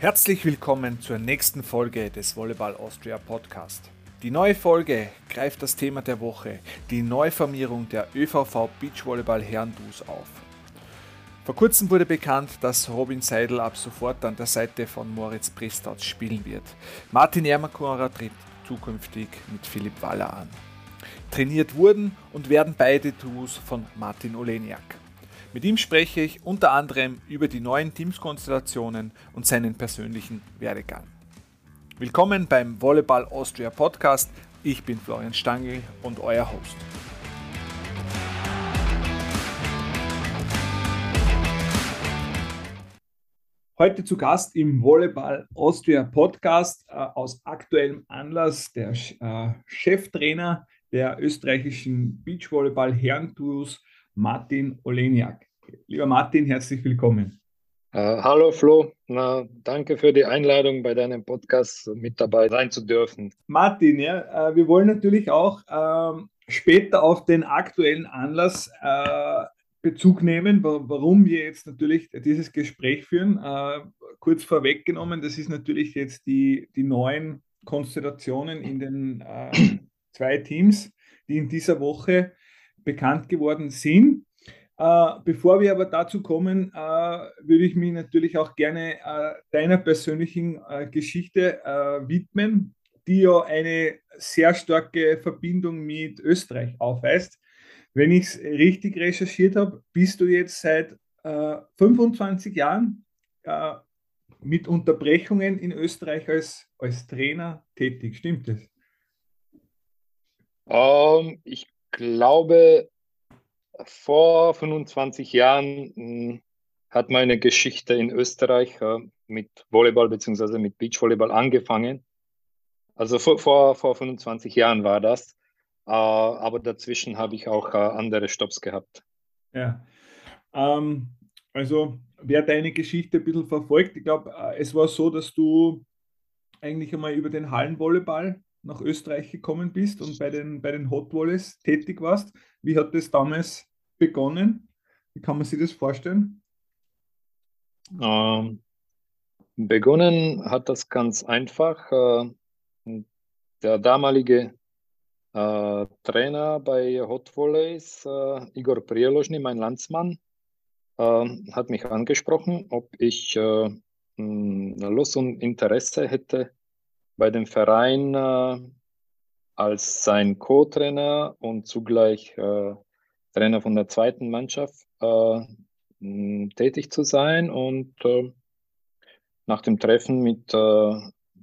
Herzlich willkommen zur nächsten Folge des Volleyball Austria Podcast. Die neue Folge greift das Thema der Woche, die Neuformierung der ÖVV Beachvolleyball Herrendus auf. Vor kurzem wurde bekannt, dass Robin Seidel ab sofort an der Seite von Moritz Pristauz spielen wird. Martin Ermakura tritt zukünftig mit Philipp Waller an. Trainiert wurden und werden beide Duos von Martin Oleniak. Mit ihm spreche ich unter anderem über die neuen Teamskonstellationen und seinen persönlichen Werdegang. Willkommen beim Volleyball Austria Podcast. Ich bin Florian Stangl und euer Host. Heute zu Gast im Volleyball Austria Podcast äh, aus aktuellem Anlass der äh, Cheftrainer der österreichischen Beachvolleyball Herrentours Martin Oleniak. Lieber Martin, herzlich willkommen. Uh, hallo Flo, Na, danke für die Einladung, bei deinem Podcast mit dabei sein zu dürfen. Martin, ja, äh, wir wollen natürlich auch äh, später auf den aktuellen Anlass äh, Bezug nehmen, warum wir jetzt natürlich dieses Gespräch führen. Äh, kurz vorweggenommen, das ist natürlich jetzt die, die neuen Konstellationen in den äh, zwei Teams, die in dieser Woche bekannt geworden sind. Äh, bevor wir aber dazu kommen, äh, würde ich mich natürlich auch gerne äh, deiner persönlichen äh, Geschichte äh, widmen, die ja eine sehr starke Verbindung mit Österreich aufweist. Wenn ich es richtig recherchiert habe, bist du jetzt seit 25 äh, Jahren mit Unterbrechungen in Österreich als, als Trainer tätig. Stimmt das? Um, ähm, ich glaube, vor 25 Jahren hm, hat meine Geschichte in Österreich äh, mit Volleyball bzw. mit Beachvolleyball angefangen. Also vor, vor, vor 25 Jahren war das. Äh, aber dazwischen habe ich auch äh, andere Stops gehabt. Ja. Ähm, also wer deine Geschichte ein bisschen verfolgt, ich glaube, es war so, dass du eigentlich einmal über den Hallenvolleyball nach Österreich gekommen bist und bei den, bei den Hot Volleys tätig warst. Wie hat das damals begonnen? Wie kann man sich das vorstellen? Ähm, begonnen hat das ganz einfach. Äh, der damalige äh, Trainer bei Hot Volleys, äh, Igor Prieložny, mein Landsmann, äh, hat mich angesprochen, ob ich äh, Lust und Interesse hätte, bei dem Verein äh, als sein Co-Trainer und zugleich äh, Trainer von der zweiten Mannschaft äh, tätig zu sein. Und äh, nach dem Treffen mit äh,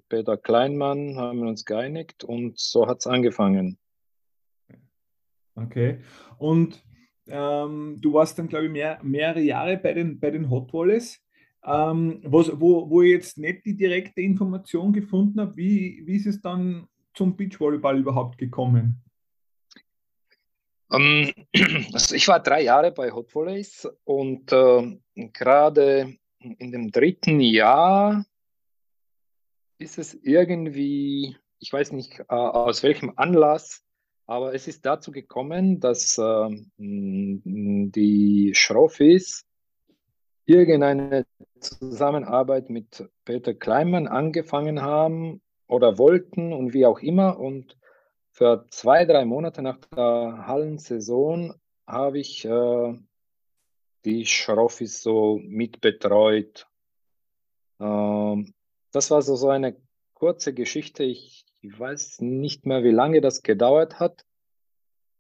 Peter Kleinmann haben wir uns geeinigt und so hat es angefangen. Okay. Und ähm, du warst dann, glaube ich, mehr, mehrere Jahre bei den, bei den Hot Wallis. Ähm, was, wo, wo ich jetzt nicht die direkte Information gefunden habe, wie, wie ist es dann zum Beachvolleyball überhaupt gekommen? Um, ähm, also ich war drei Jahre bei Hot Volleys und äh, gerade in dem dritten Jahr ist es irgendwie, ich weiß nicht äh, aus welchem Anlass, aber es ist dazu gekommen, dass äh, die Schroffis irgendeine Zusammenarbeit mit Peter Kleinmann angefangen haben oder wollten und wie auch immer. Und für zwei, drei Monate nach der Hallensaison habe ich äh, die Schroffis so mitbetreut. Ähm, das war so, so eine kurze Geschichte. Ich, ich weiß nicht mehr, wie lange das gedauert hat.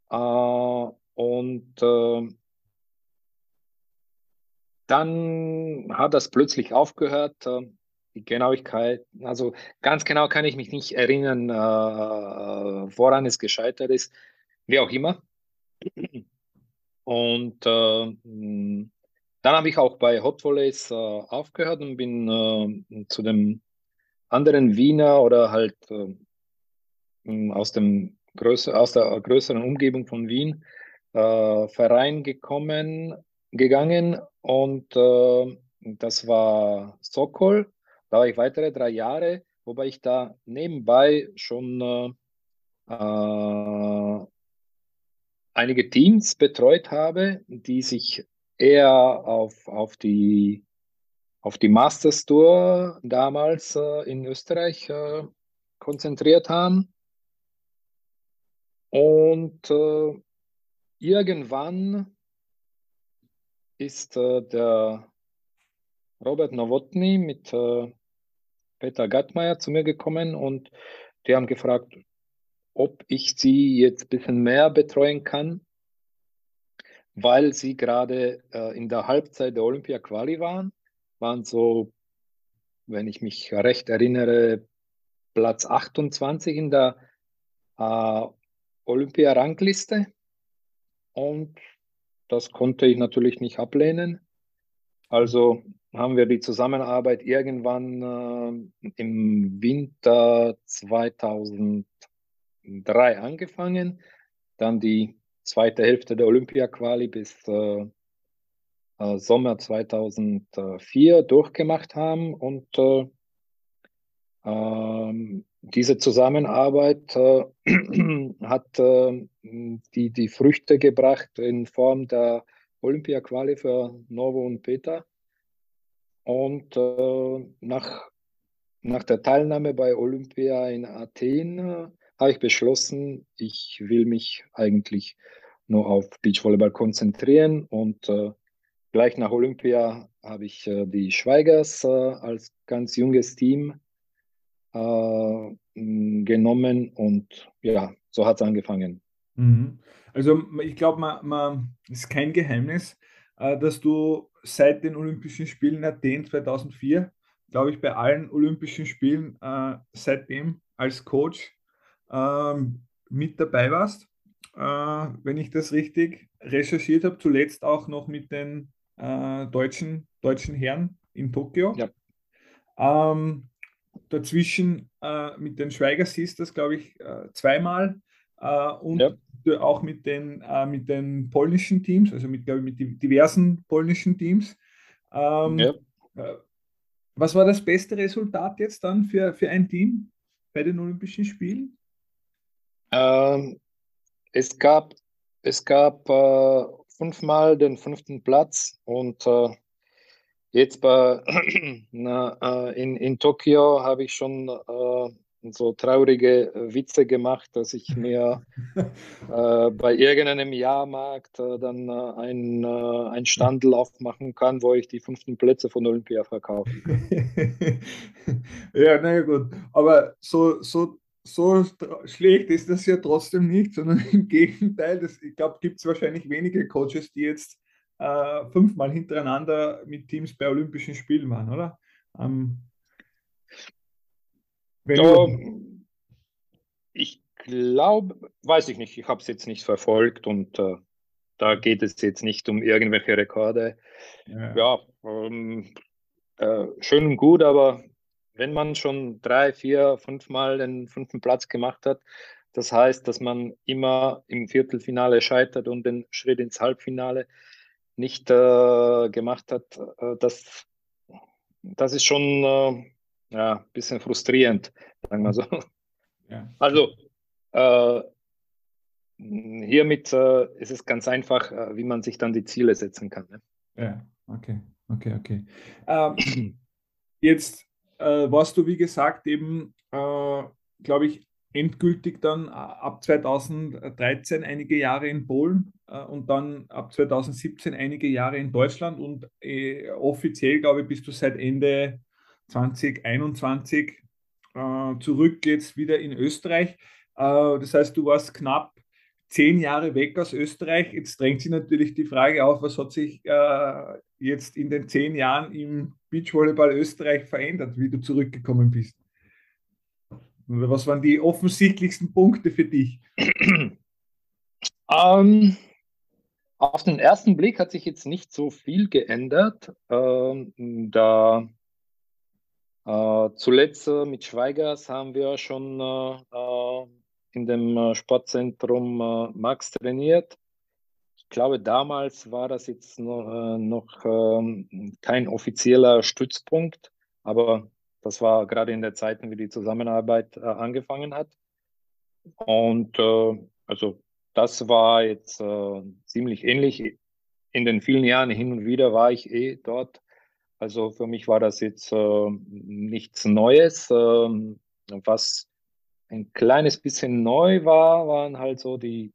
Äh, und äh, dann hat das plötzlich aufgehört. Äh, die Genauigkeit, also ganz genau kann ich mich nicht erinnern, äh, woran es gescheitert ist, wie auch immer. Und äh, dann habe ich auch bei Hot Volleys äh, aufgehört und bin äh, zu dem anderen Wiener oder halt äh, aus, dem größer, aus der größeren Umgebung von Wien äh, Verein gekommen, gegangen und äh, das war Sokol. Da war ich weitere drei Jahre, wobei ich da nebenbei schon äh, äh, einige Teams betreut habe, die sich eher auf, auf die auf die Masters Tour damals äh, in Österreich äh, konzentriert haben. Und äh, irgendwann ist äh, der Robert Nowotny mit äh, Peter Gattmeier zu mir gekommen und die haben gefragt, ob ich sie jetzt ein bisschen mehr betreuen kann, weil sie gerade äh, in der Halbzeit der Olympia-Quali waren. Waren so, wenn ich mich recht erinnere, Platz 28 in der äh, Olympia-Rangliste. Und das konnte ich natürlich nicht ablehnen. Also haben wir die Zusammenarbeit irgendwann äh, im Winter 2003 angefangen, dann die zweite Hälfte der Olympia-Quali bis äh, äh, Sommer 2004 durchgemacht haben und äh, ähm, diese Zusammenarbeit äh, hat äh, die, die Früchte gebracht in Form der Olympia-Quali für Novo und Peter. Und äh, nach, nach der Teilnahme bei Olympia in Athen äh, habe ich beschlossen, ich will mich eigentlich nur auf Beachvolleyball konzentrieren. Und äh, gleich nach Olympia habe ich äh, die Schweigers als ganz junges Team äh, genommen und ja, so hat es angefangen. Mhm. Also ich glaube, man, man ist kein Geheimnis, äh, dass du seit den Olympischen Spielen Athen 2004, glaube ich, bei allen Olympischen Spielen äh, seitdem als Coach ähm, mit dabei warst. Äh, wenn ich das richtig recherchiert habe, zuletzt auch noch mit den deutschen, deutschen Herren in Tokio. Ja. Ähm, dazwischen äh, mit den Schweiger Sisters, glaube ich, äh, zweimal äh, und ja. auch mit den, äh, mit den polnischen Teams, also mit, glaube ich, mit diversen polnischen Teams. Ähm, ja. Äh, was war das beste Resultat jetzt dann für, für ein Team bei den Olympischen Spielen? Ähm, es gab, es gab äh, fünfmal den fünften Platz und Jetzt bei, na, äh, in, in Tokio habe ich schon äh, so traurige Witze gemacht, dass ich mir äh, bei irgendeinem Jahrmarkt äh, dann äh, ein, äh, ein Standel aufmachen kann, wo ich die fünften Plätze von Olympia verkaufe. ja, naja gut. Aber so, so, so schlecht ist das ja trotzdem nicht, sondern im Gegenteil. Das, ich glaube, gibt es wahrscheinlich wenige Coaches, die jetzt äh, fünfmal hintereinander mit Teams bei Olympischen Spielen waren, oder? Ähm, ja, ich glaube, weiß ich nicht, ich habe es jetzt nicht verfolgt und äh, da geht es jetzt nicht um irgendwelche Rekorde. Ja, ja ähm, äh, schön und gut, aber wenn man schon drei, vier, fünfmal den fünften Platz gemacht hat, das heißt, dass man immer im Viertelfinale scheitert und den Schritt ins Halbfinale nicht äh, gemacht hat, äh, das, das ist schon äh, ja, ein bisschen frustrierend, sagen wir so. Ja. Also äh, hiermit äh, ist es ganz einfach, äh, wie man sich dann die Ziele setzen kann. Ne? Ja, okay, okay, okay. Ähm, jetzt warst du, wie gesagt, eben, glaube ich, endgültig dann äh, ab 2013 einige Jahre in Polen äh, und dann ab 2017 einige Jahre in Deutschland und äh, offiziell, glaube ich, bist du seit Ende 2021 äh, zurück jetzt wieder in Österreich. Äh, das heißt, du warst knapp zehn Jahre weg aus Österreich. Jetzt drängt sich natürlich die Frage auf, was hat sich äh, jetzt in den zehn Jahren im Beachvolleyball Österreich verändert, wie du zurückgekommen bist? Was waren die offensichtlichsten Punkte für dich? Ähm, auf den ersten Blick hat sich jetzt nicht so viel geändert. Ähm, da äh, zuletzt äh, mit Schweigers haben wir schon äh, äh in dem äh, Sportzentrum äh, Max trainiert. Ich glaube, damals war das jetzt noch, noch ähm, kein offizieller Stützpunkt, aber das war gerade in der Zeit, wie die Zusammenarbeit äh, angefangen hat. Und äh, also das war jetzt äh, ziemlich ähnlich. In den vielen Jahren hin und wieder war ich eh dort. Also für mich war das jetzt äh, nichts Neues. Ähm, was ein kleines bisschen neu war, waren halt so die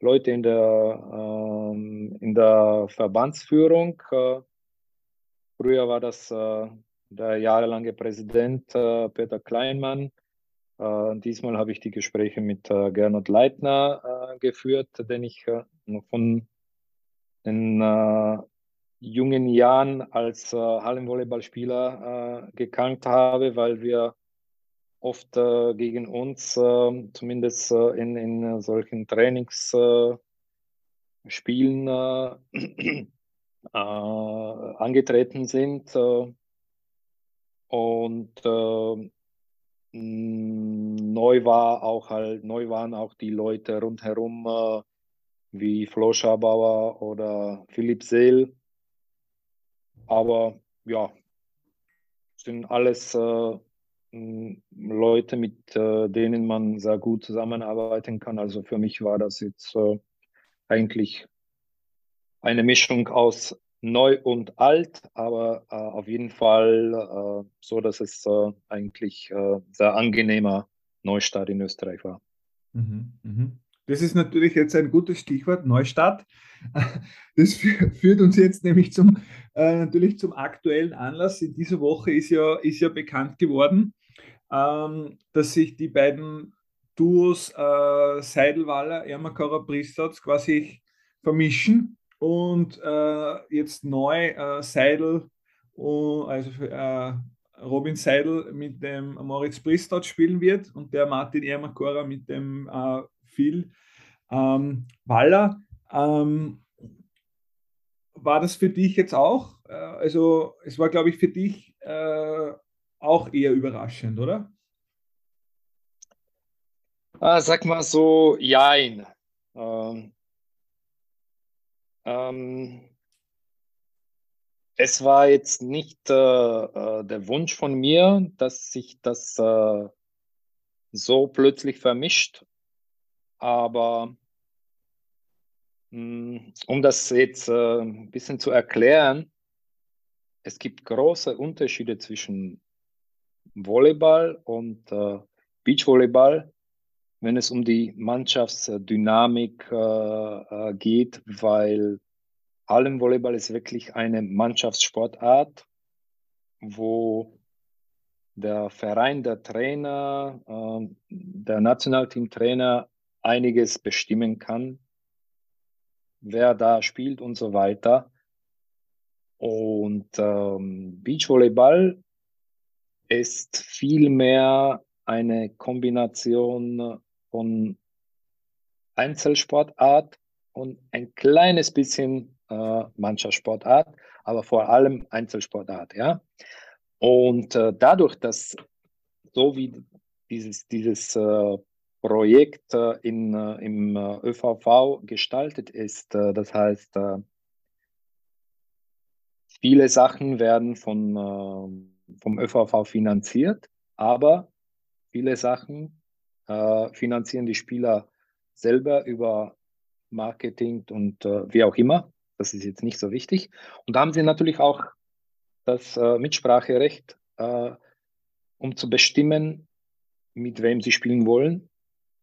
Leute in der, ähm, in der Verbandsführung. Äh, früher war das äh, der jahrelange Präsident äh, Peter Kleinmann. Äh, diesmal habe ich die Gespräche mit äh, Gernot Leitner äh, geführt, den ich noch von den jungen Jahren als Hallenvolleyballspieler gekannt habe, weil wir oft äh, gegen uns, äh, zumindest äh, in, in solchen Trainingsspielen, angetreten sind. Und neu war auch halt, neu waren auch die Leute rundherum, wie Flo Schabauer oder Philipp Seel. Aber ja, sind alles äh, Leute, mit äh, denen man sehr gut zusammenarbeiten kann. Also für mich war das jetzt äh, eigentlich eine Mischung aus neu und alt, aber äh, auf jeden Fall äh, so, dass es äh, eigentlich äh, sehr angenehmer Neustart in Österreich war. Mhm, mhm. Das ist natürlich jetzt ein gutes Stichwort, Neustart. Das führt uns jetzt nämlich zum, natürlich zum aktuellen Anlass. In dieser Woche ist ja, ist ja bekannt geworden, ähm, dass sich die beiden Duos äh, Seidelwaller, Ermakara Pristaz quasi vermischen und äh, jetzt neu äh, Seidel, uh, also äh, Robin Seidel mit dem Moritz Pristaut spielen wird und der Martin Ermakora mit dem äh, Phil ähm, Waller. Ähm, war das für dich jetzt auch? Äh, also es war, glaube ich, für dich äh, auch eher überraschend, oder? Ah, sag mal so, jein. Ähm, ähm, es war jetzt nicht äh, äh, der Wunsch von mir, dass sich das äh, so plötzlich vermischt, aber mh, hm, um das jetzt äh, ein bisschen zu erklären, es gibt große Unterschiede zwischen Volleyball und äh, Beachvolleyball, wenn es um die Mannschaftsdynamik äh, äh, geht, weil Hallenvolleyball ist wirklich eine Mannschaftssportart, wo der Verein, der Trainer, äh, der Nationalteamtrainer einiges bestimmen kann, wer da spielt und so weiter. Und ähm, Beachvolleyball ist vielmehr eine Kombination von Einzelsportart und ein kleines bisschen äh, Mannschaftssportart, aber vor allem Einzelsportart, ja. Und äh, dadurch, dass so wie dieses, dieses äh, Projekt äh, in, äh, im äh, ÖVV gestaltet ist, das heißt, viele Sachen werden von vom ÖVV finanziert, aber viele Sachen äh, finanzieren die Spieler selber über Marketing und äh, wie auch immer. Das ist jetzt nicht so wichtig. Und da haben sie natürlich auch das äh, Mitspracherecht, äh, um zu bestimmen, mit wem sie spielen wollen.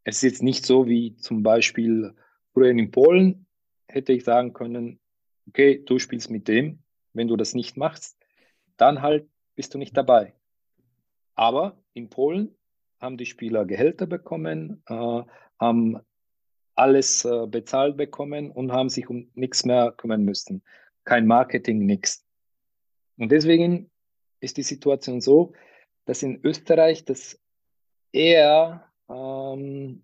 Es ist jetzt nicht so wie zum Beispiel früher in Polen hätte ich sagen können, okay, du spielst mit dem. Wenn du das nicht machst, dann halt bist du nicht dabei. Aber in Polen haben die Spieler Gehälter bekommen, äh, haben alles äh, bezahlt bekommen und haben sich um nichts mehr kümmern müssen. Kein Marketing, nichts. Und deswegen ist die Situation so, dass in Österreich das eher, ähm,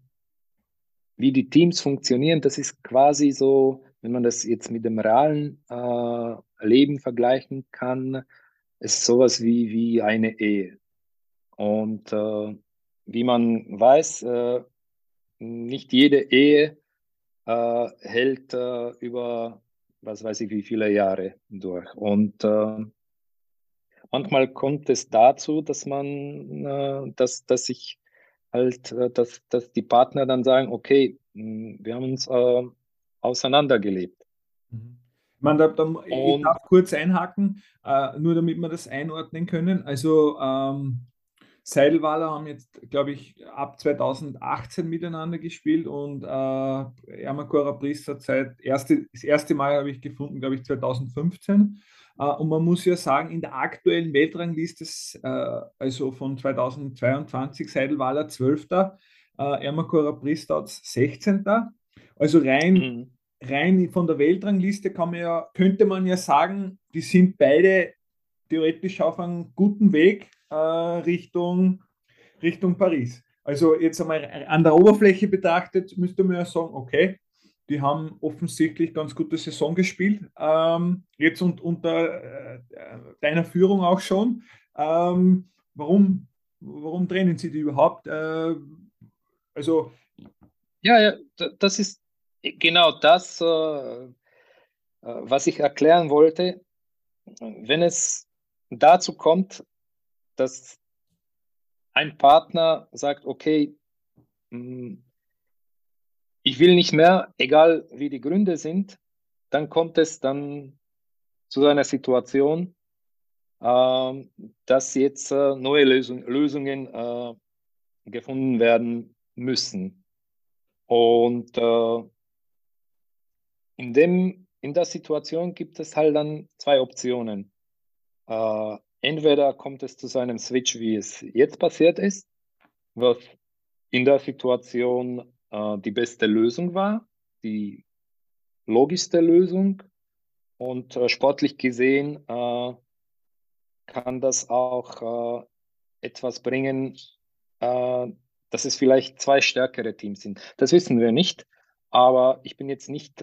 wie die Teams funktionieren, das ist quasi so, wenn man das jetzt mit dem realen äh, Leben vergleichen kann, ist sowas wie, wie eine Ehe. Und äh, wie man weiß, äh, nicht jede Ehe äh, hält äh, über, was weiß ich, wie viele Jahre durch. Und äh, manchmal kommt es dazu, dass man, äh, dass, dass ich halt, dass, dass die Partner dann sagen, okay, hm, wir haben uns auseinandergelebt. Mhm Man, da, da, ich darf kurz einhaken, äh, nur damit wir das einordnen können. Also ähm, Seidelwaler haben jetzt, glaube ich, ab 2018 miteinander gespielt und äh, Ermakora Priester seit erste, das erste Mal habe ich gefunden, glaube ich, 2015. Äh, und man muss ja sagen, in der aktuellen Weltrangliste, äh, also von 2022, Seidelwaler 12. Äh, Ermakora Priester 16. Also rein, mhm. rein von der Weltrangliste kann man ja, könnte man ja sagen, die sind beide theoretisch auf einem guten Weg äh, Richtung, Richtung Paris. Also jetzt einmal an der Oberfläche betrachtet, müsste man ja sagen, okay, die haben offensichtlich ganz gute Saison gespielt. Ähm, jetzt und, unter äh, deiner Führung auch schon. Ähm, warum, warum trennen sie die überhaupt? Äh, also. Ja, ja, das ist genau das, äh, äh, was ich erklären wollte. Wenn es dazu kommt, dass ein Partner sagt, okay, mm, ich will nicht mehr, egal wie die Gründe sind, dann kommt es dann zu einer Situation, äh, dass jetzt äh, neue Lösung, Lösungen äh, gefunden werden müssen. Und äh, in, dem, in der Situation gibt es halt dann zwei Optionen. Entweder kommt es zu so einem Switch, wie es jetzt passiert ist, was in der Situation äh, die beste Lösung war, die logischste Lösung. Und äh, sportlich gesehen äh, kann das auch äh, etwas bringen, äh, dass es vielleicht zwei stärkere Teams sind. Das wissen wir nicht, aber ich bin jetzt nicht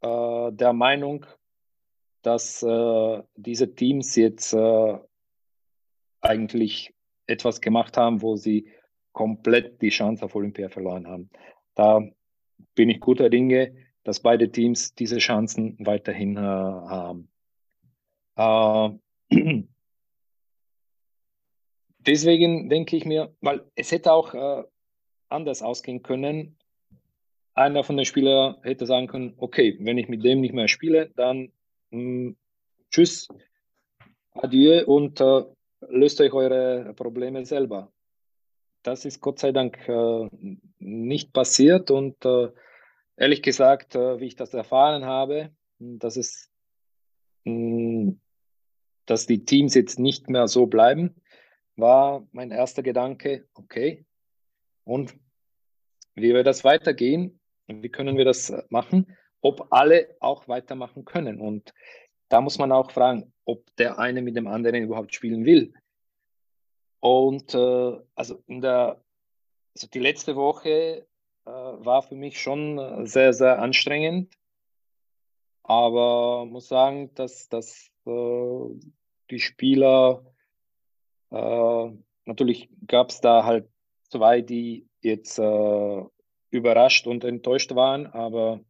äh, der Meinung, dass äh, diese Teams jetzt äh, eigentlich etwas gemacht haben, wo sie komplett die Chance auf Olympia verloren haben. Da bin ich guter Dinge, dass beide Teams diese Chancen weiterhin äh, haben. Äh, deswegen denke ich mir, weil es hätte auch äh, anders ausgehen können. Einer von den Spielern hätte sagen können, okay, wenn ich mit dem nicht mehr spiele, dann tschüss, adieu und äh, löst euch eure Probleme selber. Das ist Gott sei Dank äh, nicht passiert und äh, ehrlich gesagt, äh, wie ich das erfahren habe, dass es, mh, hm, dass die Teams jetzt nicht mehr so bleiben, war mein erster Gedanke, okay, und wie wird das weitergehen? Wie können wir das machen? Ob alle auch weitermachen können. Und da muss man auch fragen, ob der eine mit dem anderen überhaupt spielen will. Und äh, also in der, also die letzte Woche äh, war für mich schon sehr, sehr anstrengend. Aber muss sagen, dass, dass äh, die Spieler, äh, natürlich gab es da halt zwei, die jetzt äh, überrascht und enttäuscht waren, aber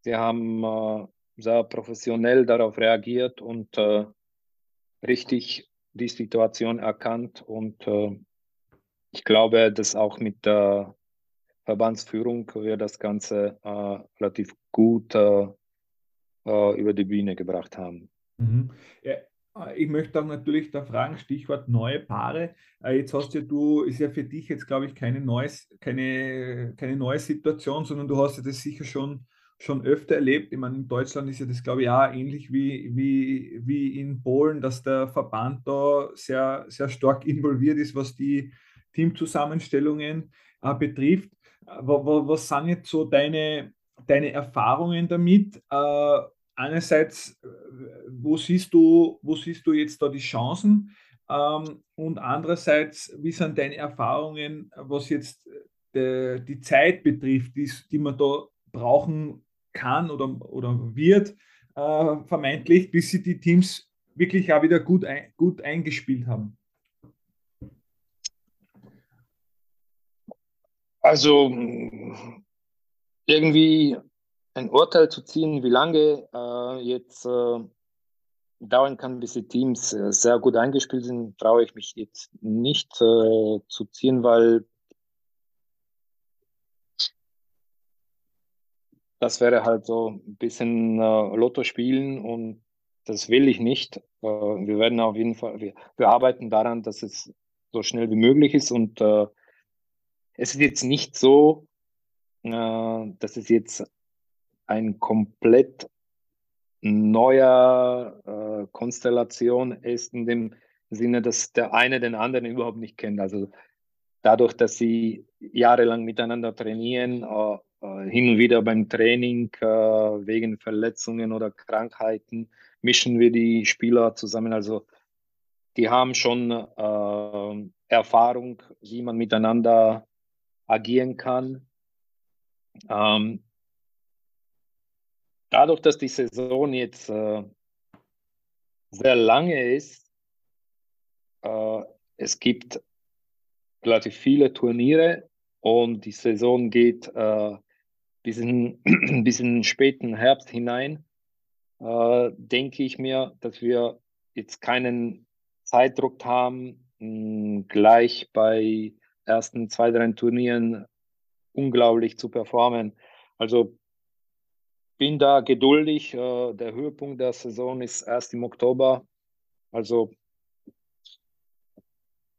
Sie haben äh, sehr professionell darauf reagiert und äh, richtig die Situation erkannt. Und äh, ich glaube, dass auch mit der Verbandsführung wir das Ganze äh, relativ gut äh, äh, über die Bühne gebracht haben. Mhm. Ja, ich möchte auch natürlich da fragen, Stichwort neue Paare. Jetzt hast ja du, ist ja für dich jetzt, glaube ich, keine, neues, keine, keine neue Situation, sondern du hast ja das sicher schon schon öfter erlebt. Ich meine, in Deutschland ist ja das, glaube ich, auch ähnlich wie, wie, wie in Polen, dass der Verband da sehr, sehr stark involviert ist, was die Teamzusammenstellungen äh, betrifft. Was, was sind jetzt so deine, deine Erfahrungen damit? Äh, einerseits, äh, wo siehst du, wo siehst du jetzt da die Chancen? Ähm, und andererseits, wie sind deine Erfahrungen, was jetzt de, die Zeit betrifft, die, die man da brauchen kann oder, oder wird, äh, vermeintlich, bis sie die Teams wirklich auch wieder gut, ein, gut eingespielt haben? Also irgendwie ein Urteil zu ziehen, wie lange äh, jetzt äh, dauern kann, bis die Teams äh, sehr gut eingespielt sind, traue ich mich jetzt nicht äh, zu ziehen, weil das wäre halt so ein bisschen äh, Lotto spielen und das will ich nicht. Äh, wir werden auf jeden Fall, wir, wir arbeiten daran, dass es so schnell wie möglich ist und äh, es ist jetzt nicht so, äh, dass es jetzt ein komplett neuer äh, Konstellation ist, in dem Sinne, dass der eine den anderen überhaupt nicht kennt. Also dadurch, dass sie jahrelang miteinander trainieren, äh, hin und wieder beim Training äh, wegen Verletzungen oder Krankheiten mischen wir die Spieler zusammen. Also die haben schon äh, Erfahrung, wie man miteinander agieren kann. Ähm, dadurch, dass die Saison jetzt äh, sehr lange ist, äh, es gibt relativ viele Turniere und die Saison geht äh, bis, in, bis in den späten Herbst hinein, äh, denke ich mir, dass wir jetzt keinen Zeitdruck haben, mh, gleich bei ersten zwei, drei Turnieren unglaublich zu performen. Also bin da geduldig. Äh, der Höhepunkt der Saison ist erst im Oktober. Also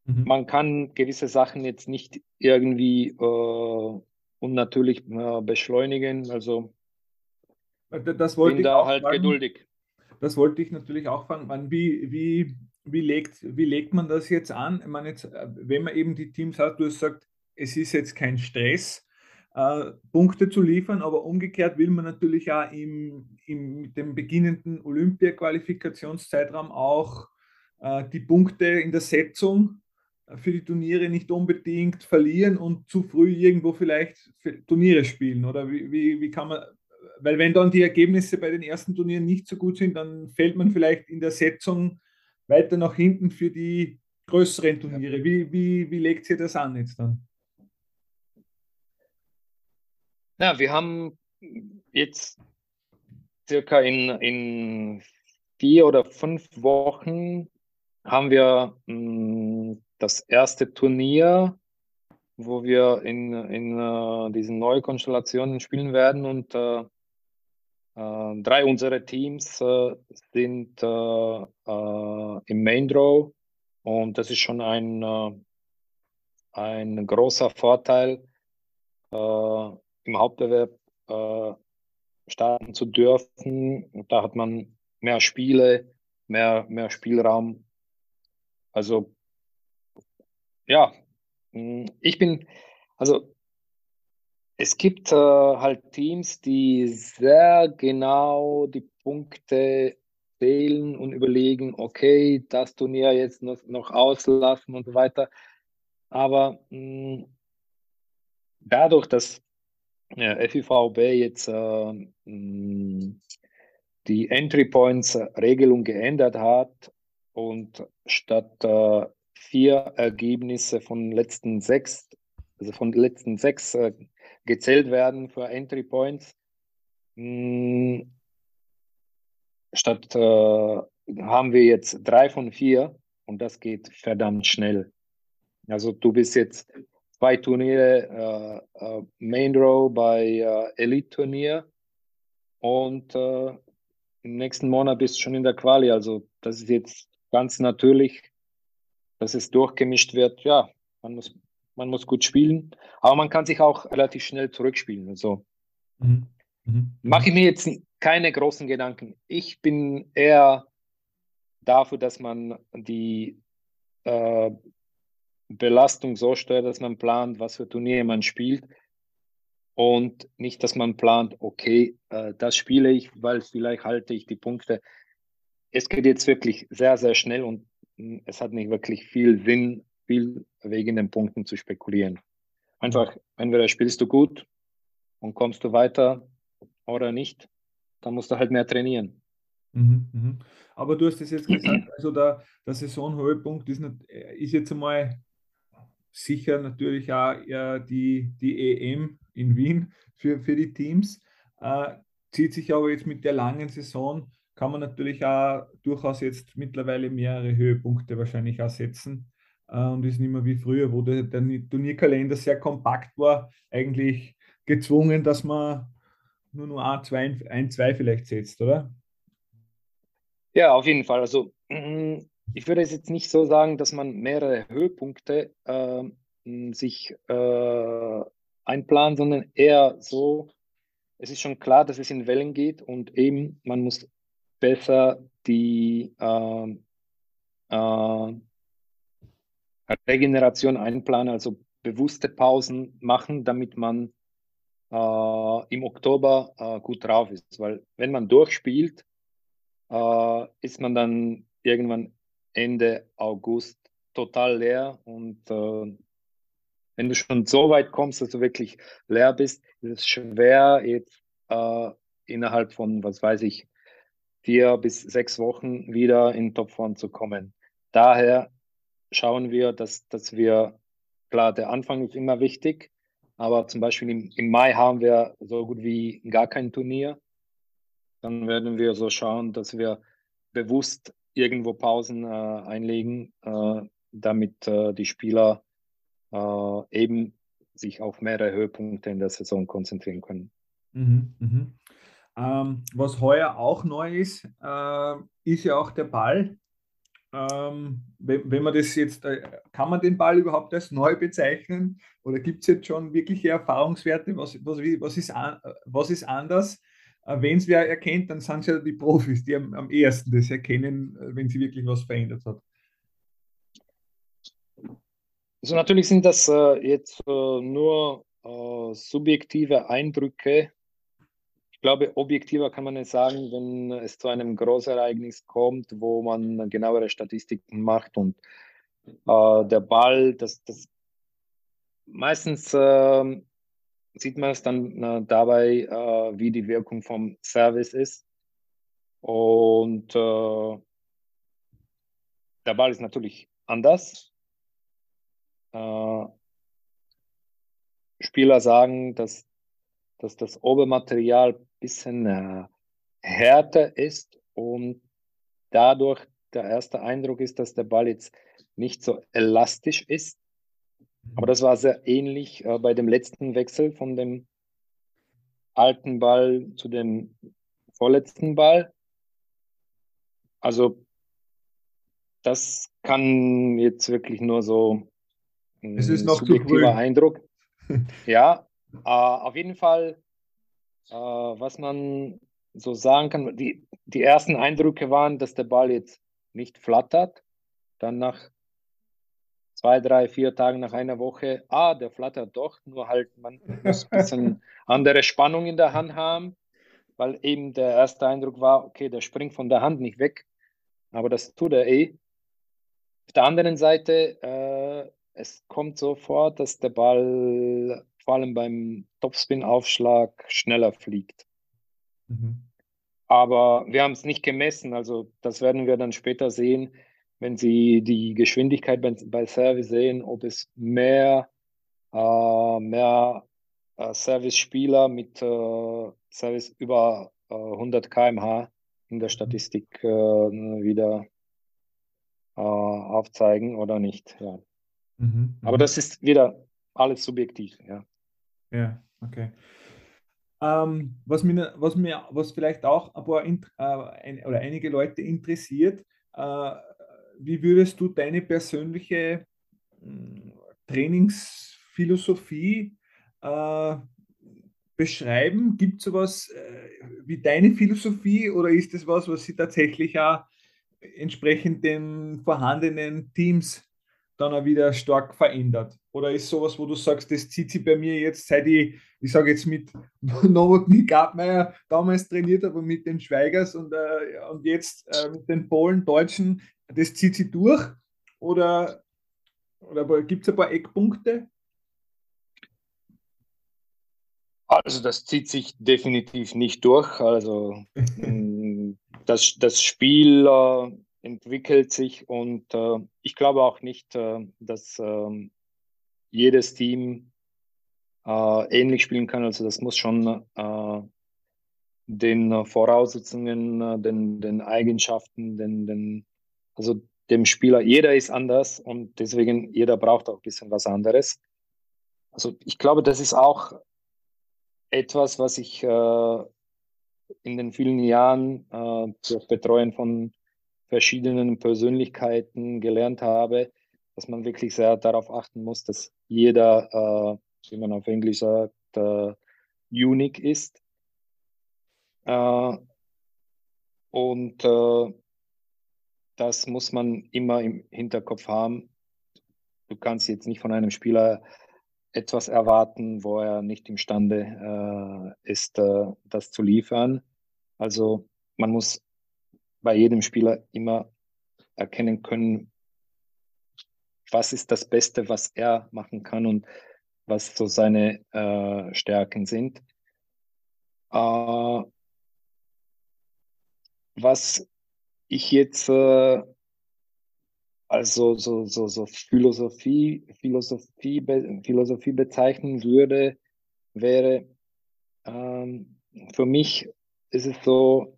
mhm. man kann gewisse Sachen jetzt nicht irgendwie äh, unnatürlich äh, beschleunigen. Also das wollte bin ich da halt fragen. geduldig. Das wollte ich natürlich auch fragen. Wie, wie, wie, legt, wie legt man das jetzt an? Ich meine, jetzt, äh, wenn man eben die Teams hat, du hast gesagt, es ist jetzt kein Stress, äh, Punkte zu liefern, aber umgekehrt will man natürlich auch im, im, mit dem beginnenden Olympia-Qualifikationszeitraum auch äh, die Punkte in der Setzung für die Turniere nicht unbedingt verlieren und zu früh irgendwo vielleicht Turniere spielen? Oder wie, wie, wie kann man, weil wenn dann die Ergebnisse bei den ersten Turnieren nicht so gut sind, dann fällt man vielleicht in der Setzung weiter nach hinten für die größeren Turniere. Wie, wie, wie legt ihr das an jetzt dann? Ja, wir haben jetzt circa in, in vier oder fünf Wochen haben wir mh, hm, das erste Turnier, wo wir in, in uh, diesen neuen Konstellationen spielen werden und uh, uh, drei unserer Teams sind im Main Draw und das ist schon ein, ein großer Vorteil im Hauptbewerb starten zu dürfen. Und da hat man mehr Spiele, mehr, mehr Spielraum. Also ja, hm, ich bin, also es gibt äh, halt Teams, die sehr genau die Punkte zählen und überlegen, okay, das Turnier jetzt noch, noch auslassen und so weiter. Aber mh, hm, dadurch, dass ja, FIVB jetzt äh, die Entry Points Regelung geändert hat und statt äh, vier Ergebnisse von letzten sechs, also von letzten sechs äh, gezählt werden für Entry Points, mh, statt äh, haben wir jetzt drei von vier und das geht verdammt schnell. Also du bist jetzt zwei Turniere, äh, äh, Main Row bei äh, Elite-Turnier und äh, im nächsten Monat bist du schon in der Quali. Also das ist jetzt ganz natürlich, dass es durchgemischt wird. Ja, man muss, man muss gut spielen, aber man kann sich auch relativ schnell zurückspielen. Also mhm. Mhm. mache ich mir jetzt keine großen Gedanken. Ich bin eher dafür, dass man die äh, Belastung so steuert, dass man plant, was für Turniere man spielt und nicht, dass man plant, okay, äh, das spiele ich, weil vielleicht halte ich die Punkte. Es geht jetzt wirklich sehr, sehr schnell und es hat nicht wirklich viel Sinn, viel wegen den Punkten zu spekulieren. Einfach, entweder spielst du gut und kommst du weiter oder nicht, dann musst du halt mehr trainieren. Mhm, mhm. Aber du hast es jetzt gesagt, also der, der Saisonhöhepunkt ist, nicht, ist jetzt einmal sicher natürlich auch äh, die, die EM in Wien für, für die Teams. Äh, zieht sich aber jetzt mit der langen Saison, kann man natürlich auch durchaus jetzt mittlerweile mehrere Höhepunkte wahrscheinlich auch setzen. Äh, und ist nicht mehr wie früher, wo der, der Turnierkalender sehr kompakt war, eigentlich gezwungen, dass man nur nur ein, zwei, ein, zwei vielleicht setzt, oder? Ja, auf jeden Fall. Also ich würde es jetzt nicht so sagen, dass man mehrere Höhepunkte äh, sich äh, einplant, sondern eher so, es ist schon klar, dass es in Wellen geht und eben man muss besser die äh, äh, Regeneration einplanen, also bewusste Pausen machen, damit man äh, im Oktober äh, gut drauf ist. Weil wenn man durchspielt, äh, ist man dann irgendwann Ende August total leer und äh, wenn du schon so weit kommst, dass du wirklich leer bist, ist es schwer, jetzt innerhalb von, was weiß ich, vier bis sechs Wochen wieder in Topform zu kommen. Daher schauen wir, dass, dass wir, klar, der Anfang ist immer wichtig, aber zum Beispiel im, im Mai haben wir so gut wie gar kein Turnier. Dann werden wir so schauen, dass wir bewusst irgendwo Pausen äh, einlegen, äh, damit äh, die Spieler äh, eben sich auf mehrere Höhepunkte in der Saison konzentrieren können. Mhm, mhm. Ähm, was heuer auch neu ist, äh, ist ja auch der Ball. Ähm, wenn, wenn, man das jetzt, äh, kann man den Ball überhaupt als neu bezeichnen? Oder gibt es jetzt schon wirkliche Erfahrungswerte? Was, was, was, ist, an, was ist anders? Äh, wenn es wer erkennt, dann sind es ja die Profis, die am, am ehesten das erkennen, äh, wenn sie wirklich was verändert hat. Also natürlich sind das äh, jetzt äh, nur subjektive Eindrücke. Ich glaube, objektiver kann man es sagen, wenn es zu einem Großereignis kommt, wo man genauere Statistiken macht und äh, der Ball, das, das meistens ähm, sieht man es dann äh, dabei, äh, wie die Wirkung vom Service ist. Und äh, der Ball ist natürlich anders. Äh, Spieler sagen, dass, dass das Obermaterial bisschen äh, härter ist und dadurch der erste Eindruck ist, dass der Ball jetzt nicht so elastisch ist. Aber das war sehr ähnlich äh, bei dem letzten Wechsel von dem alten Ball zu dem vorletzten Ball. Also das kann jetzt wirklich nur so ein es ist noch subjektiver Eindruck. ja, äh, auf jeden Fall, äh, was man so sagen kann, die, die ersten Eindrücke waren, dass der Ball jetzt nicht flattert. Dann nach zwei, drei, vier Tagen nach einer Woche, ah, der flattert doch, nur halt man muss ein bisschen andere Spannung in der Hand haben, weil eben der erste Eindruck war, okay, der springt von der Hand nicht weg, aber das tut er eh. Auf der anderen Seite, äh, es kommt so vor, dass der Ball vor allem beim Topspin-Aufschlag schneller fliegt. Mhm. Aber wir haben es nicht gemessen, also das werden wir dann später sehen wenn Sie die Geschwindigkeit bei, bei Service sehen, ob es mehr, äh, mehr äh, Service-Spieler mit äh, Service über 100 äh, km/h in der Statistik äh, wieder äh, aufzeigen oder nicht. Ja. Mhm, Aber mhm. das ist wieder alles subjektiv. Ja, ja okay. Ähm, was, mir, was mir, was vielleicht auch ein paar äh, ein, oder einige Leute interessiert, äh, wie würdest du deine persönliche hm, Trainingsphilosophie äh, beschreiben? Gibt es sowas äh, wie deine Philosophie oder ist es was, was sie tatsächlich auch entsprechend den vorhandenen Teams dann auch wieder stark verändert? Oder ist sowas, wo du sagst, das zieht sich bei mir jetzt, seit ich, ich sage jetzt mit Novotny Gartmeier damals trainiert habe, mit den Schweigers und, äh, und jetzt äh, mit den Polen, Deutschen, das zieht sich durch? Oder, oder gibt es ein paar Eckpunkte? Also das zieht sich definitiv nicht durch. Also mm, das, das Spiel entwickelt sich und äh, ich glaube auch nicht, äh, dass ähm, jedes Team äh, ähnlich spielen kann. Also das muss schon äh, den Voraussetzungen, äh, den, den Eigenschaften, den, den also dem Spieler, jeder ist anders und deswegen jeder braucht auch ein bisschen was anderes. Also ich glaube, das ist auch etwas, was ich äh, in den vielen Jahren äh, durch Betreuen von verschiedenen Persönlichkeiten gelernt habe, dass man wirklich sehr darauf achten muss, dass jeder, äh, wie man auf Englisch sagt, äh, unique ist. Äh, und äh, das muss man immer im Hinterkopf haben. Du kannst jetzt nicht von einem Spieler etwas erwarten, wo er nicht imstande äh, ist, äh, das zu liefern. Also man muss bei jedem Spieler immer erkennen können, was ist das Beste, was er machen kann und was so seine äh, Stärken sind. Äh, was ich jetzt äh, also so, so, so Philosophie, Philosophie, Philosophie bezeichnen würde, wäre ähm, für mich ist es so,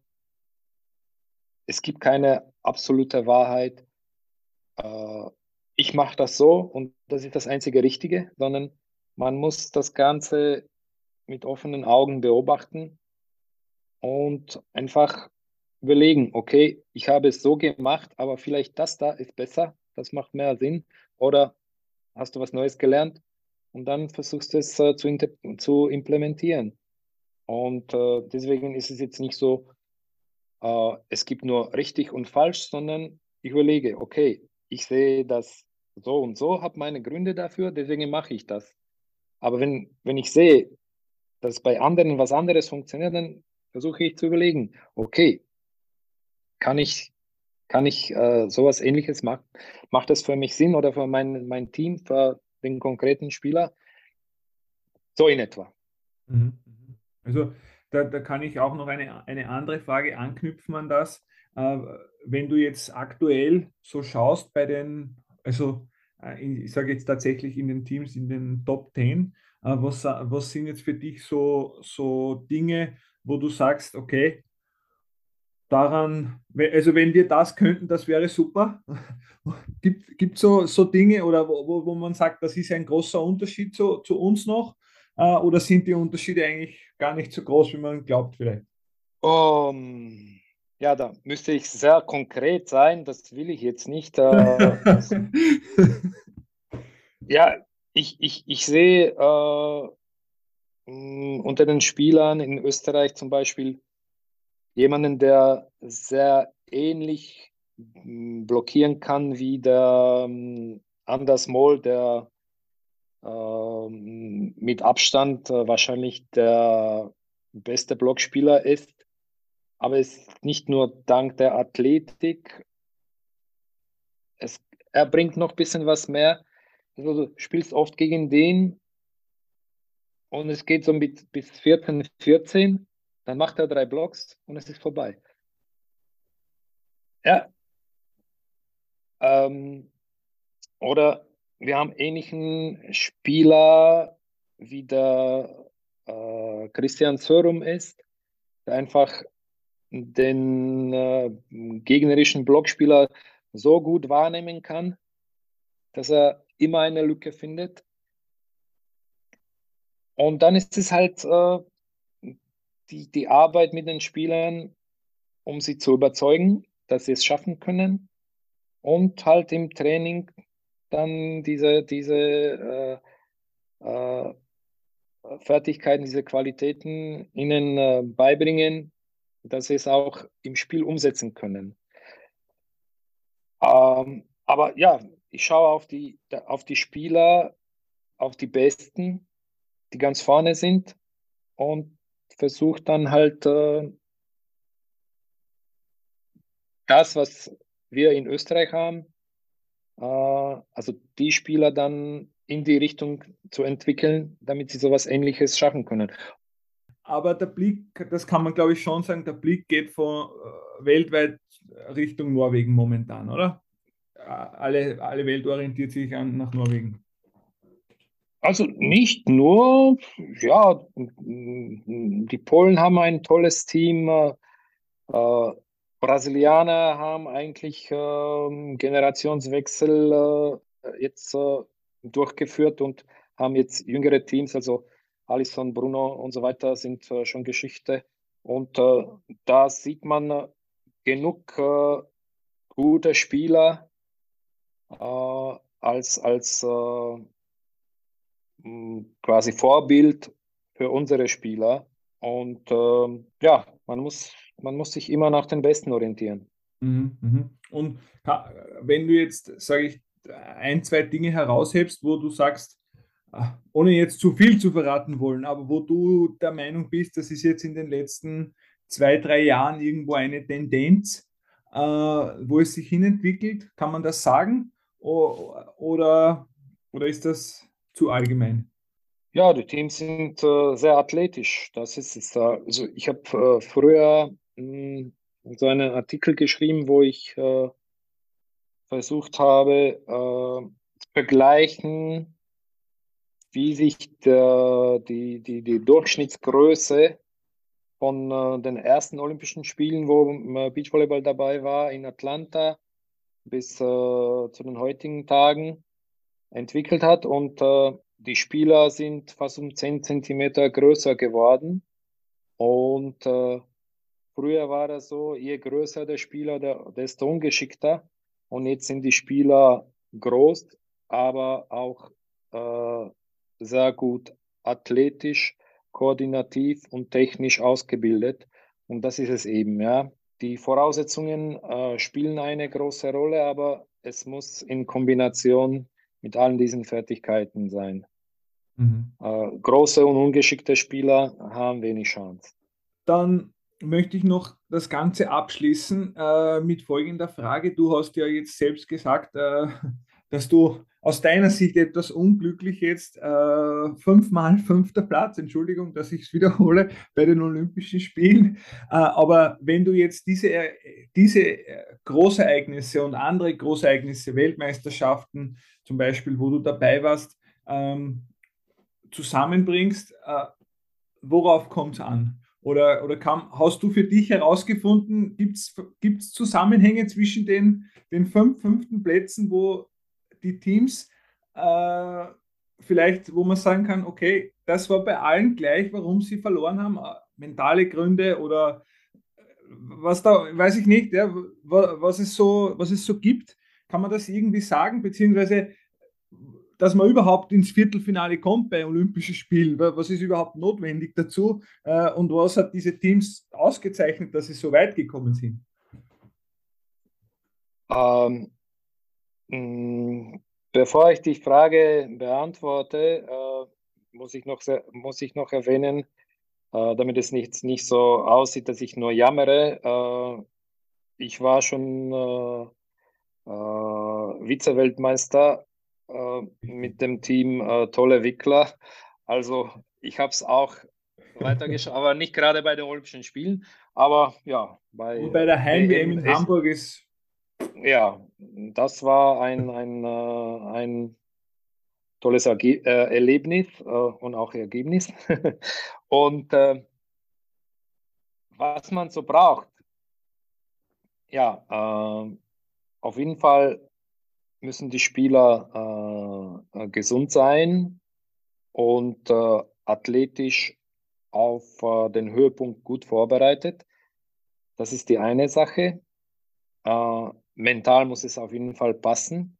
es gibt keine absolute Wahrheit. Äh, ich mache das so und das ist das einzige Richtige, sondern man muss das Ganze mit offenen Augen beobachten und einfach überlegen, okay, ich habe es so gemacht, aber vielleicht das da ist besser, das macht mehr Sinn. Oder hast du was Neues gelernt und dann versuchst du es äh, zu, zu implementieren. Und äh, deswegen ist es jetzt nicht so, äh, es gibt nur richtig und falsch, sondern ich überlege, okay, ich sehe das so und so, habe meine Gründe dafür, deswegen mache ich das. Aber wenn, wenn ich sehe, dass bei anderen was anderes funktioniert, dann versuche ich zu überlegen, okay, kann ich, kann ich äh, sowas ähnliches machen? Macht das für mich Sinn oder für mein, mein Team, für den konkreten Spieler? So in etwa. Mhm, mhm. Also da, da kann ich auch noch eine, eine andere Frage anknüpfen an das. Äh, wenn du jetzt aktuell so schaust bei den, also äh, ich sage jetzt tatsächlich in den Teams in den Top 10, äh, was, was sind jetzt für dich so, so Dinge, wo du sagst, okay, daran, also wenn wir das könnten, das wäre super. Gibt es so, so Dinge oder wo, wo man sagt, das ist ein großer Unterschied zu, zu uns noch? Äh, oder sind die Unterschiede eigentlich gar nicht so groß, wie man glaubt vielleicht? Um, ja, da müsste ich sehr konkret sein. Das will ich jetzt nicht. Äh, ja, ich, ich, ich sehe äh, unter den Spielern in Österreich zum Beispiel jemanden, der sehr ähnlich blockieren kann wie der Anders Moll, der mit Abstand uh, wahrscheinlich der beste Blockspieler ist. Aber es ist nicht nur dank der Athletik, es, er bringt noch ein bisschen was mehr. Also, du spielst oft gegen den und es geht so bis, bis 14, 14 dann macht er drei Blocks und es ist vorbei. Ja. Ähm, oder wir haben ähnlichen Spieler wie der äh, Christian Sörum ist, der einfach den äh, gegnerischen Blockspieler so gut wahrnehmen kann, dass er immer eine Lücke findet. Und dann ist es halt äh, die, die Arbeit mit den Spielern, um sie zu überzeugen, dass sie es schaffen können und halt im Training dann diese, diese äh, äh, Fertigkeiten, diese Qualitäten ihnen äh, beibringen, dass sie es auch im Spiel umsetzen können. Ähm, aber ja, ich schaue auf die, auf die Spieler, auf die Besten, die ganz vorne sind und versucht dann halt äh, das, was wir in Österreich haben, also die Spieler dann in die Richtung zu entwickeln, damit sie sowas Ähnliches schaffen können. Aber der Blick, das kann man glaube ich schon sagen, der Blick geht von äh, weltweit Richtung Norwegen momentan, oder? Alle, alle Welt orientiert sich an, nach Norwegen. Also nicht nur, ja, die Polen haben ein tolles Team, äh, Brasilianer haben eigentlich äh, Generationswechsel äh, jetzt äh, durchgeführt und haben jetzt jüngere Teams. Also Alisson, Bruno und so weiter sind äh, schon Geschichte. Und äh, da sieht man genug äh, gute Spieler äh, als, als äh, quasi Vorbild für unsere Spieler. Und ähm, ja, man muss, man muss sich immer nach den Besten orientieren. Mhm, mhm. Und wenn du jetzt, sage ich, ein, zwei Dinge heraushebst, wo du sagst, ah, ohne jetzt zu viel zu verraten wollen, aber wo du der Meinung bist, das ist jetzt in den letzten zwei, drei Jahren irgendwo eine Tendenz, äh, wo es sich hinentwickelt, kann man das sagen? Oder, oder ist das zu allgemein? Ja, die Teams sind äh, sehr athletisch. Das ist es. Also ich habe äh, früher so einen Artikel geschrieben, wo ich äh, versucht habe, äh, zu vergleichen, wie sich der, die, die, die Durchschnittsgröße von äh, den ersten Olympischen Spielen, wo äh, Beachvolleyball dabei war, in Atlanta bis zu den heutigen Tagen entwickelt hat. Und die Spieler sind fast um 10 Zentimeter größer geworden. Und äh, früher war das so, je größer der Spieler, desto ungeschickter. Und jetzt sind die Spieler groß, aber auch äh, sehr gut athletisch, koordinativ und technisch ausgebildet. Und das ist es eben, ja. Die Voraussetzungen äh, spielen eine große Rolle, aber es muss in Kombination mit allen diesen Fertigkeiten sein. Mhm. Äh, große und ungeschickte Spieler haben wenig Chance. Dann möchte ich noch das Ganze abschließen äh, mit folgender Frage. Du hast ja jetzt selbst gesagt, äh, dass du aus deiner Sicht etwas unglücklich jetzt äh, fünfmal fünfter Platz, Entschuldigung, dass ich es wiederhole, bei den Olympischen Spielen. Äh, aber wenn du jetzt diese, diese äh, Großereignisse und andere Großereignisse, Weltmeisterschaften zum Beispiel, wo du dabei warst, ähm, zusammenbringst, äh, worauf kommt es an? Oder, oder kam, hast du für dich herausgefunden, gibt es Zusammenhänge zwischen den, den fünf fünften Plätzen, wo die Teams äh, vielleicht, wo man sagen kann, okay, das war bei allen gleich, warum sie verloren haben, äh, mentale Gründe oder äh, was da, weiß ich nicht, ja, was, es so, was es so gibt, kann man das irgendwie sagen, beziehungsweise dass man überhaupt ins Viertelfinale kommt bei Olympischen Spielen. Was ist überhaupt notwendig dazu? Äh, und was hat diese Teams ausgezeichnet, dass sie so weit gekommen sind? Ähm, mh, bevor ich die Frage beantworte, äh, muss, ich noch, muss ich noch erwähnen, äh, damit es nicht, nicht so aussieht, dass ich nur jammere. Äh, ich war schon äh, äh, Vize-Weltmeister äh, mit dem Team äh, Tolle Wickler. Also ich habe es auch weitergeschaut, aber nicht gerade bei den Olympischen Spielen, aber ja. Bei, Und bei der Heim-WM in Hamburg ist. Ja, das war ein, ein, äh, ein tolles Erge äh, Erlebnis äh, und auch Ergebnis. und was man so braucht, ja, auf jeden Fall müssen die Spieler äh, äh, gesund sein und äh, athletisch auf äh, den Höhepunkt gut vorbereitet. Das ist die eine Sache. Äh, mental muss es auf jeden Fall passen.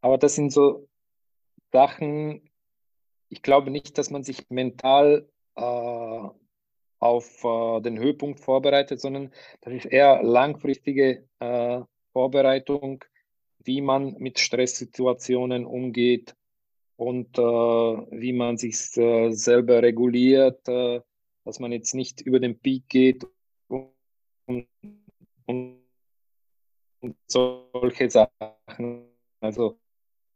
Aber das sind so Sachen, ich glaube nicht, dass man sich mental äh, auf den Höhepunkt vorbereitet, sondern das ist eher langfristige Vorbereitung wie man mit Stresssituationen umgeht und äh, wie man sich äh, selber reguliert, äh, dass man jetzt nicht über den Peak geht und, und, solche Sachen. Also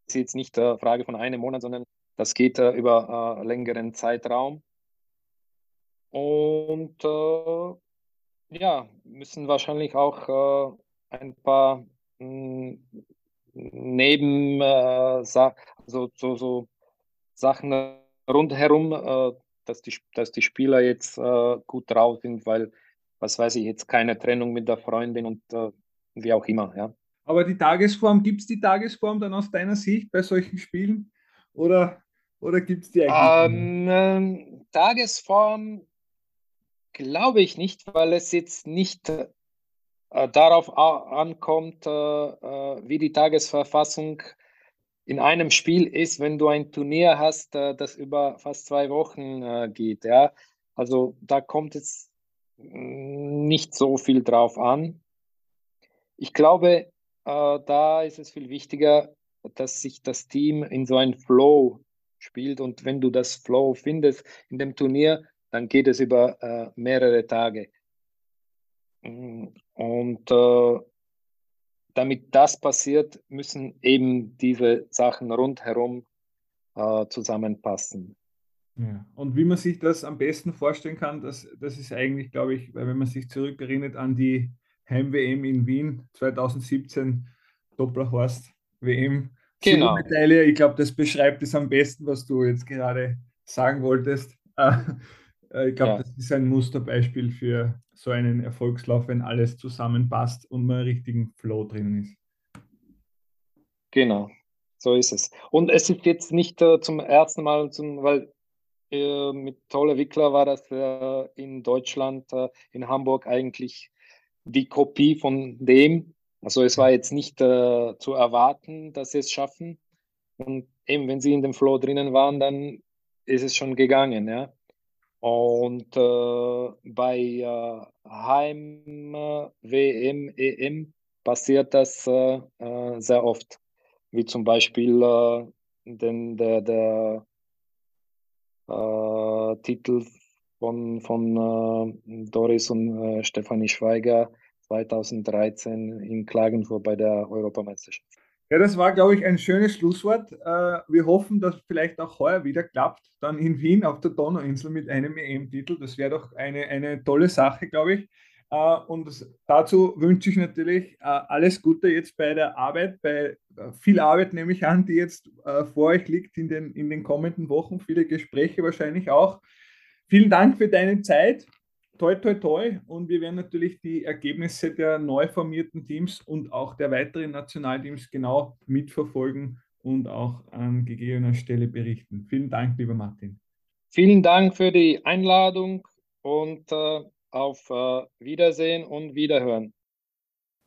es ist jetzt nicht eine Frage von einem Monat, sondern das geht äh, über äh, längeren Zeitraum. Und äh, ja, müssen wahrscheinlich auch ein paar neben äh, so, so, so Sachen rundherum, äh, dass, die, dass die Spieler jetzt äh, gut drauf sind, weil, was weiß ich, jetzt keine Trennung mit der Freundin und äh, wie auch immer. Ja. Aber die Tagesform, gibt es die Tagesform dann aus deiner Sicht bei solchen Spielen? Oder, oder gibt es die eigentlich? Ähm, Tagesform glaube ich nicht, weil es jetzt nicht darauf ankommt, äh, äh, wie die Tagesverfassung in einem Spiel ist, wenn du ein Turnier hast, äh, das über fast zwei Wochen äh, geht. Ja? Also da kommt es nicht so viel drauf an. Ich glaube, äh, da ist es viel wichtiger, dass sich das Team in so ein Flow spielt. Und wenn du das Flow findest in dem Turnier, dann geht es über äh, mehrere Tage. Und äh, damit das passiert, müssen eben diese Sachen rundherum äh, zusammenpassen. Ja. Und wie man sich das am besten vorstellen kann, das, das ist eigentlich, glaube ich, weil wenn man sich zurückerinnert an die Heim-WM in Wien 2017, Dopplerhorst WM, genau. Ich glaube, das beschreibt es am besten, was du jetzt gerade sagen wolltest. Äh, ich glaube, ja. das ist ein Musterbeispiel für so einen Erfolgslauf, wenn alles zusammenpasst und man richtigen Flow drin ist. Genau, so ist es. Und es ist jetzt nicht äh, zum ersten Mal, zum, weil äh, mit Tolle Wickler war das äh, in Deutschland, äh, in Hamburg eigentlich die Kopie von dem. Also es war jetzt nicht äh, zu erwarten, dass sie es schaffen. Und eben, wenn sie in dem Flow drinnen waren, dann ist es schon gegangen, ja. Und äh, bei äh, Heim-WM, EM passiert das äh, äh, sehr oft. Wie zum Beispiel äh, den, der, der äh, Titel von, von Doris und Stefanie Schweiger 2013 in Klagenfurt bei der Europameisterschaft. Ja, das war, glaube ich, ein schönes Schlusswort. Äh, wir hoffen, dass vielleicht auch heuer wieder klappt, dann in Wien auf der Donauinsel mit einem EM-Titel. Das wäre doch eine, eine tolle Sache, glaube ich. Äh, und dazu wünsche ich natürlich äh, alles Gute jetzt bei der Arbeit, bei viel Arbeit nehme ich an, die jetzt vor euch liegt in den, in den kommenden Wochen, viele Gespräche wahrscheinlich auch. Vielen Dank für deine Zeit toi, toi, toi. Und wir werden natürlich die Ergebnisse der neu formierten Teams und auch der weiteren Nationalteams genau mitverfolgen und auch an gegebener Stelle berichten. Vielen Dank, lieber Martin. Vielen Dank für die Einladung und äh, auf äh, Wiedersehen und Wiederhören.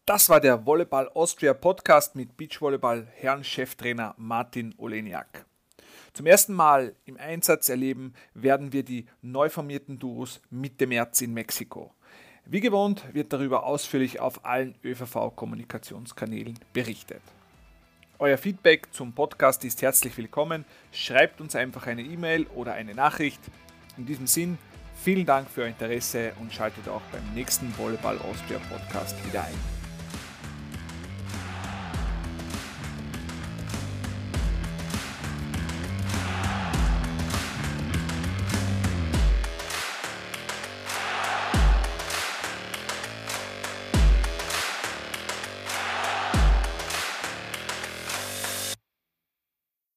Das war der Volleyball Austria Podcast mit Beachvolleyball Herrn Cheftrainer Martin Oleniak. Zum ersten Mal im Einsatz erleben werden wir die neu formierten Duos Mitte März in Mexiko. Wie gewohnt wird darüber ausführlich auf allen ÖVV-Kommunikationskanälen berichtet. Euer Feedback zum Podcast ist herzlich willkommen. Schreibt uns einfach eine E-Mail oder eine Nachricht. In diesem Sinn, vielen Dank für euer Interesse und schaltet auch beim nächsten Volleyball Austria Podcast wieder ein.